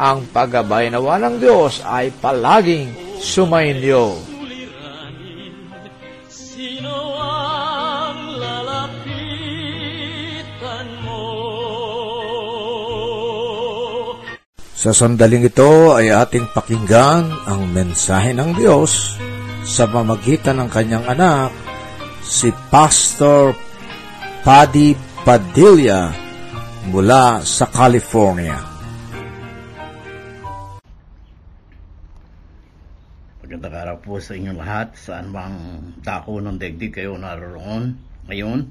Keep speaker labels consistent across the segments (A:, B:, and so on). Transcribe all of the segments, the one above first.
A: ang paggabay nawa ng Diyos ay palaging sumainyo.
B: Sino ang lalapitan mo?
A: Sa sandaling ito ay ating pakinggan ang mensahe ng Diyos sa pamagitan ng kanyang anak, si Pastor Paddy Padilla mula sa California.
C: Araw po sa inyong lahat, saan bang dako ng daigdig kayo naroon ngayon.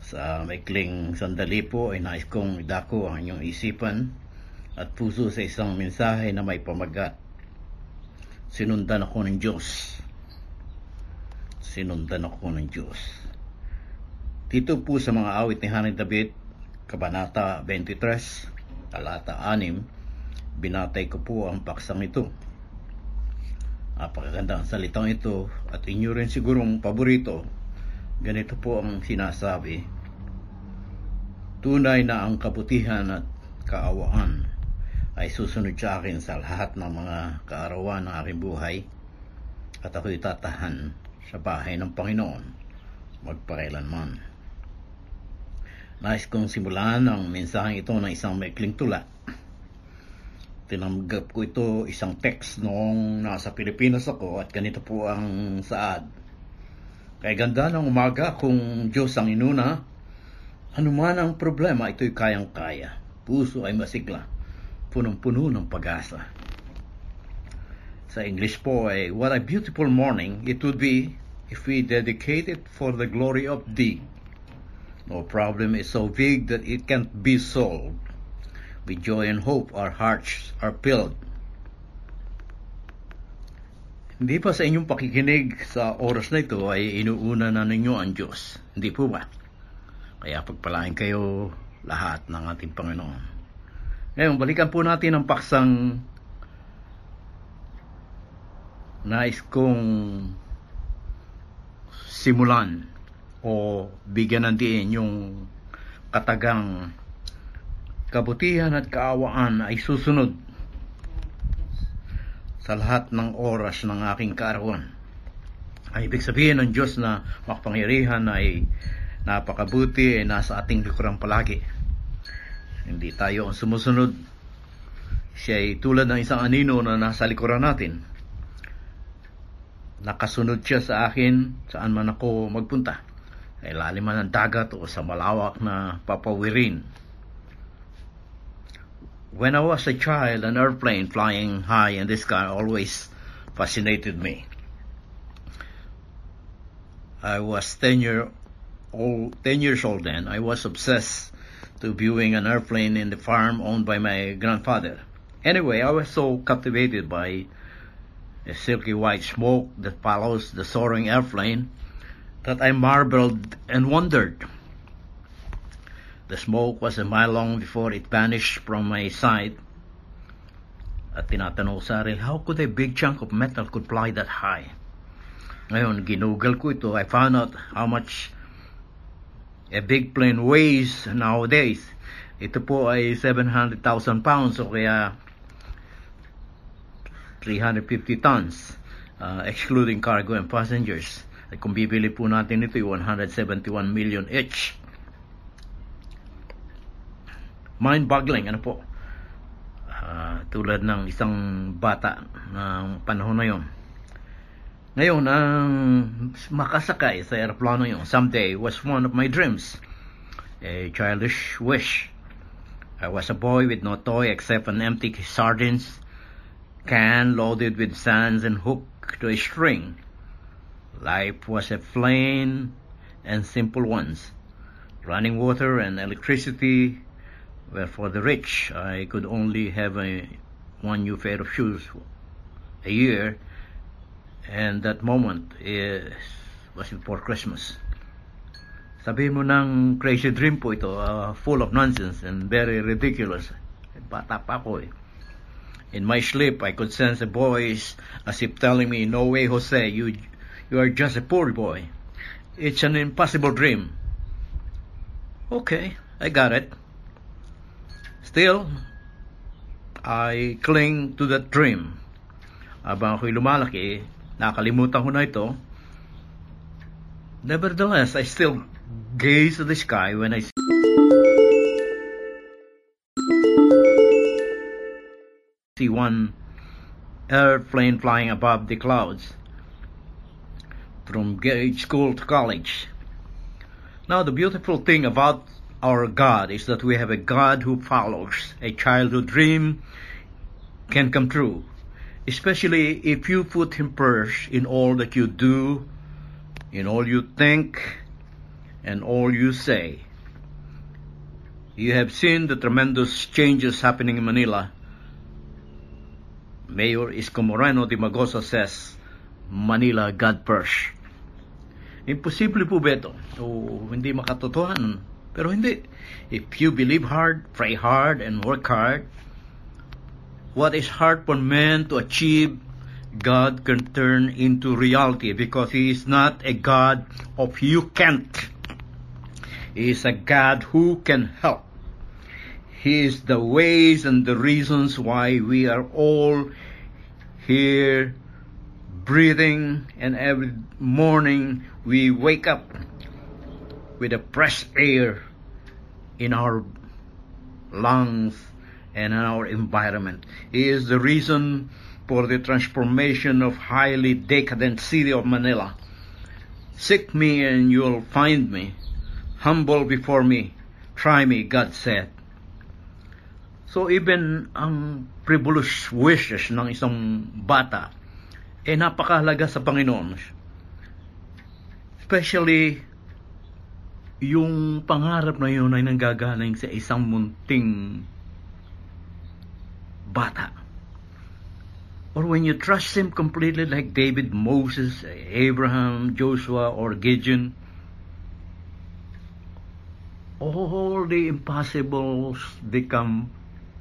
C: Sa maikling sandali po ay nais kong idako ang inyong isipan at puso sa isang mensahe na may pamagat. Sinundan ako ng Diyos. Sinundan ako ng Diyos. Dito po sa mga awit ni Haring David, Kabanata 23, talata 6, binatay ko po ang paksang ito Napakaganda ang salitang ito at inyo rin sigurong paborito. Ganito po ang sinasabi. Tunay na ang kabutihan at kaawaan ay susunod sa akin sa lahat ng mga kaarawan ng aking buhay at ako'y tatahan sa bahay ng Panginoon magpakailanman. Nais kong simulan ang mensaheng ito ng isang maikling tula tinanggap ko ito isang text noong nasa Pilipinas ako at ganito po ang saad. Kay ganda ng umaga kung Diyos ang inuna, anuman ang problema, ito'y kayang-kaya. Puso ay masigla, punong-puno ng pag-asa. Sa English po ay, What a beautiful morning it would be if we dedicate it for the glory of Thee. No problem is so big that it can't be solved With joy and hope, our hearts are filled. Hindi pa sa inyong pakikinig sa oras na ito ay inuuna na ninyo ang Diyos. Hindi po ba? Kaya pagpalain kayo lahat ng ating Panginoon. Ngayon, balikan po natin ang paksang nais kong simulan o bigyan ng diin yung katagang kabutihan at kaawaan ay susunod sa lahat ng oras ng aking kaarawan. Ay ibig sabihin ng Diyos na makapangyarihan ay napakabuti ay nasa ating likuran palagi. Hindi tayo ang sumusunod. Siya ay tulad ng isang anino na nasa likuran natin. Nakasunod siya sa akin saan man ako magpunta. Ay laliman ng dagat o sa malawak na papawirin When I was a child, an airplane flying high in the sky always fascinated me. I was 10 year old, 10 years old then. I was obsessed to viewing an airplane in the farm owned by my grandfather. Anyway, I was so captivated by the silky white smoke that follows the soaring airplane that I marveled and wondered The smoke was a mile long before it vanished from my sight. At tinatanong sa sarili, how could a big chunk of metal could fly that high? Ngayon, ginugol ko ito. I found out how much a big plane weighs nowadays. Ito po ay 700,000 pounds o kaya 350 tons, uh, excluding cargo and passengers. Kung bibili po natin ito, 171 million each. Mind-boggling, ano po? Uh, tulad ng isang bata ng panahon na yon. Ngayon, ang makasakay sa aeroplano yon someday was one of my dreams. A childish wish. I was a boy with no toy except an empty sardines can loaded with sands and hooked to a string. Life was a plain and simple ones. Running water and electricity were for the rich. I could only have a one new pair of shoes a year, and that moment is was before Christmas. Sabi mo ng crazy dream po ito, uh, full of nonsense and very ridiculous. Bata pa ako eh. In my sleep, I could sense a voice as if telling me, No way, Jose, you, you are just a poor boy. It's an impossible dream. Okay, I got it. Still, I cling to that dream. Habang ako'y lumalaki, nakalimutan ko na ito. Nevertheless, I still gaze at the sky when I see one airplane flying above the clouds from grade school to college. Now, the beautiful thing about our God is that we have a God who follows a childhood dream can come true, especially if you put Him first in all that you do, in all you think, and all you say. You have seen the tremendous changes happening in Manila. Mayor Isko Moreno de Magosa says, Manila God first. Imposible po ba ito? O hindi makatotohanan? Pero hindi. If you believe hard, pray hard, and work hard, what is hard for man to achieve, God can turn into reality because He is not a God of you can't. He is a God who can help. He is the ways and the reasons why we are all here breathing and every morning we wake up with a fresh air in our lungs and in our environment. He is the reason for the transformation of highly decadent city of Manila. Seek me and you'll find me. Humble before me. Try me, God said. So even ang frivolous wishes ng isang bata eh napakahalaga sa Panginoon. Especially yung pangarap na yun ay nanggagaling sa isang munting bata. Or when you trust Him completely like David, Moses, Abraham, Joshua, or Gideon, all the impossibles become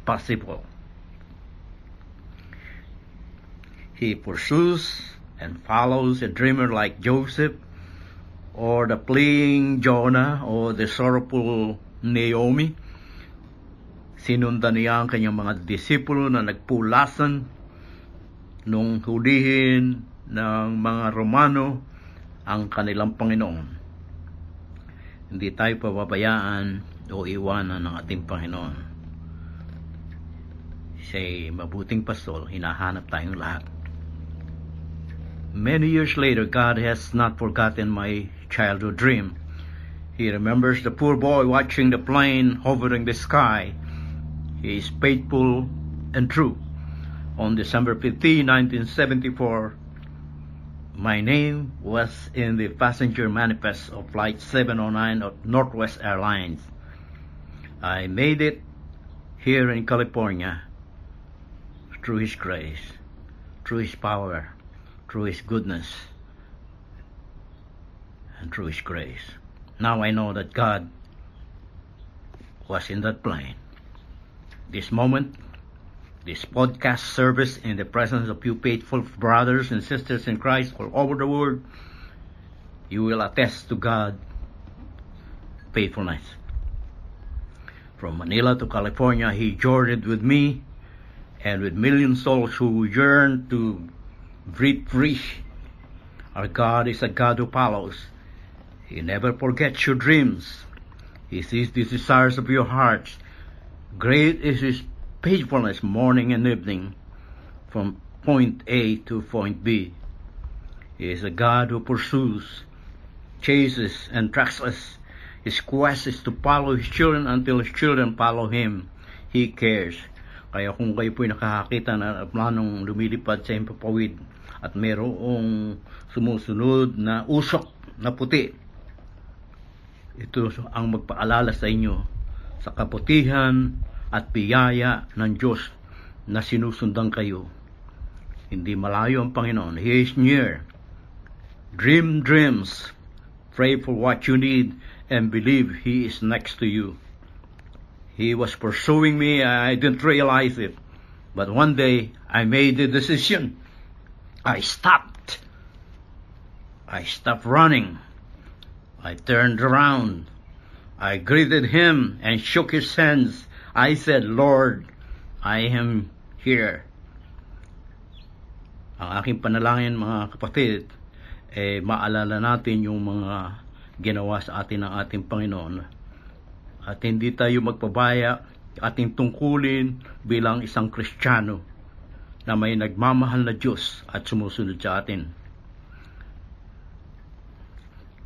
C: possible. He pursues and follows a dreamer like Joseph, or the fleeing Jonah, or the sorrowful Naomi. Sinundan niya ang kanyang mga disipulo na nagpulasan nung hulihin ng mga Romano ang kanilang Panginoon. Hindi tayo pababayaan o iwanan ng ating Panginoon. Siya'y mabuting pastol, hinahanap tayong lahat. Many years later, God has not forgotten my childhood dream. He remembers the poor boy watching the plane hovering the sky. He is faithful and true. On December 15, 1974, my name was in the passenger manifest of Flight 709 of Northwest Airlines. I made it here in California through His grace, through His power, through His goodness, and through His grace. Now I know that God was in that plane. This moment, this podcast service in the presence of you faithful brothers and sisters in Christ all over the world, you will attest to God faithfulness. From Manila to California, he journeyed with me and with million souls who yearn to breathe free. Our God is a God who follows. He never forgets your dreams. He sees the desires of your hearts. Great is His faithfulness morning and evening from point A to point B. He is a God who pursues, chases, and tracks us. His quest is to follow His children until His children follow Him. He cares. Kaya kung kayo po'y nakakakita na planong lumilipad sa impapawid at mayroong sumusunod na usok na puti, ito ang magpaalala sa inyo sa kaputihan at biyaya ng Diyos na sinusundan kayo. Hindi malayo ang Panginoon. He is near. Dream dreams. Pray for what you need and believe He is next to you. He was pursuing me. I didn't realize it. But one day, I made the decision. I stopped. I stopped running. I turned around. I greeted him and shook his hands. I said, Lord, I am here. Ang aking panalangin mga kapatid, eh, maalala natin yung mga ginawa sa atin ng ating Panginoon. At hindi tayo magpabaya ating tungkulin bilang isang Kristiyano na may nagmamahal na Diyos at sumusunod sa atin.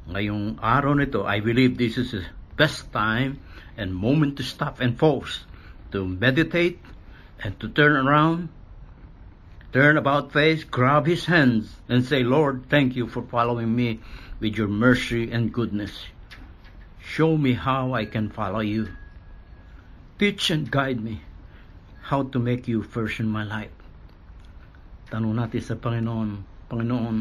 C: Ngayong araw nito, I believe this is the best time and moment to stop and pause, to meditate and to turn around, turn about face, grab His hands, and say, Lord, thank you for following me with your mercy and goodness. Show me how I can follow you. Teach and guide me how to make you first in my life. Tanong natin sa Panginoon, Panginoon,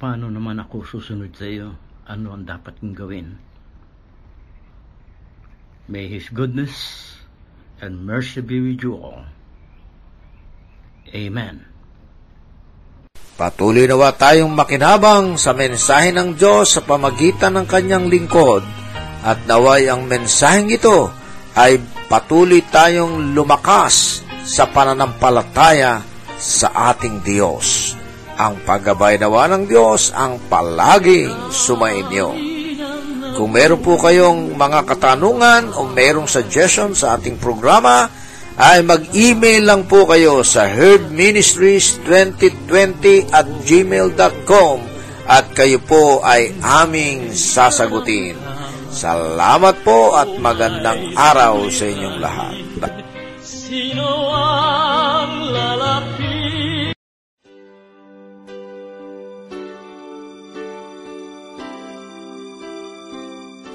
C: paano naman ako susunod sa iyo? Ano ang dapat kong gawin? May His goodness and mercy be with you all. Amen.
A: Patuloy nawa tayong makinabang sa mensahe ng Diyos sa pamagitan ng kanyang lingkod at naway ang mensaheng ito ay patuloy tayong lumakas sa pananampalataya sa ating Diyos. Ang paggabay nawa ng Diyos ang palaging sumainyo. Kung meron po kayong mga katanungan o merong suggestion sa ating programa, ay mag-email lang po kayo sa herdministries2020 at gmail.com at kayo po ay aming sasagutin. Salamat po at magandang araw sa inyong lahat.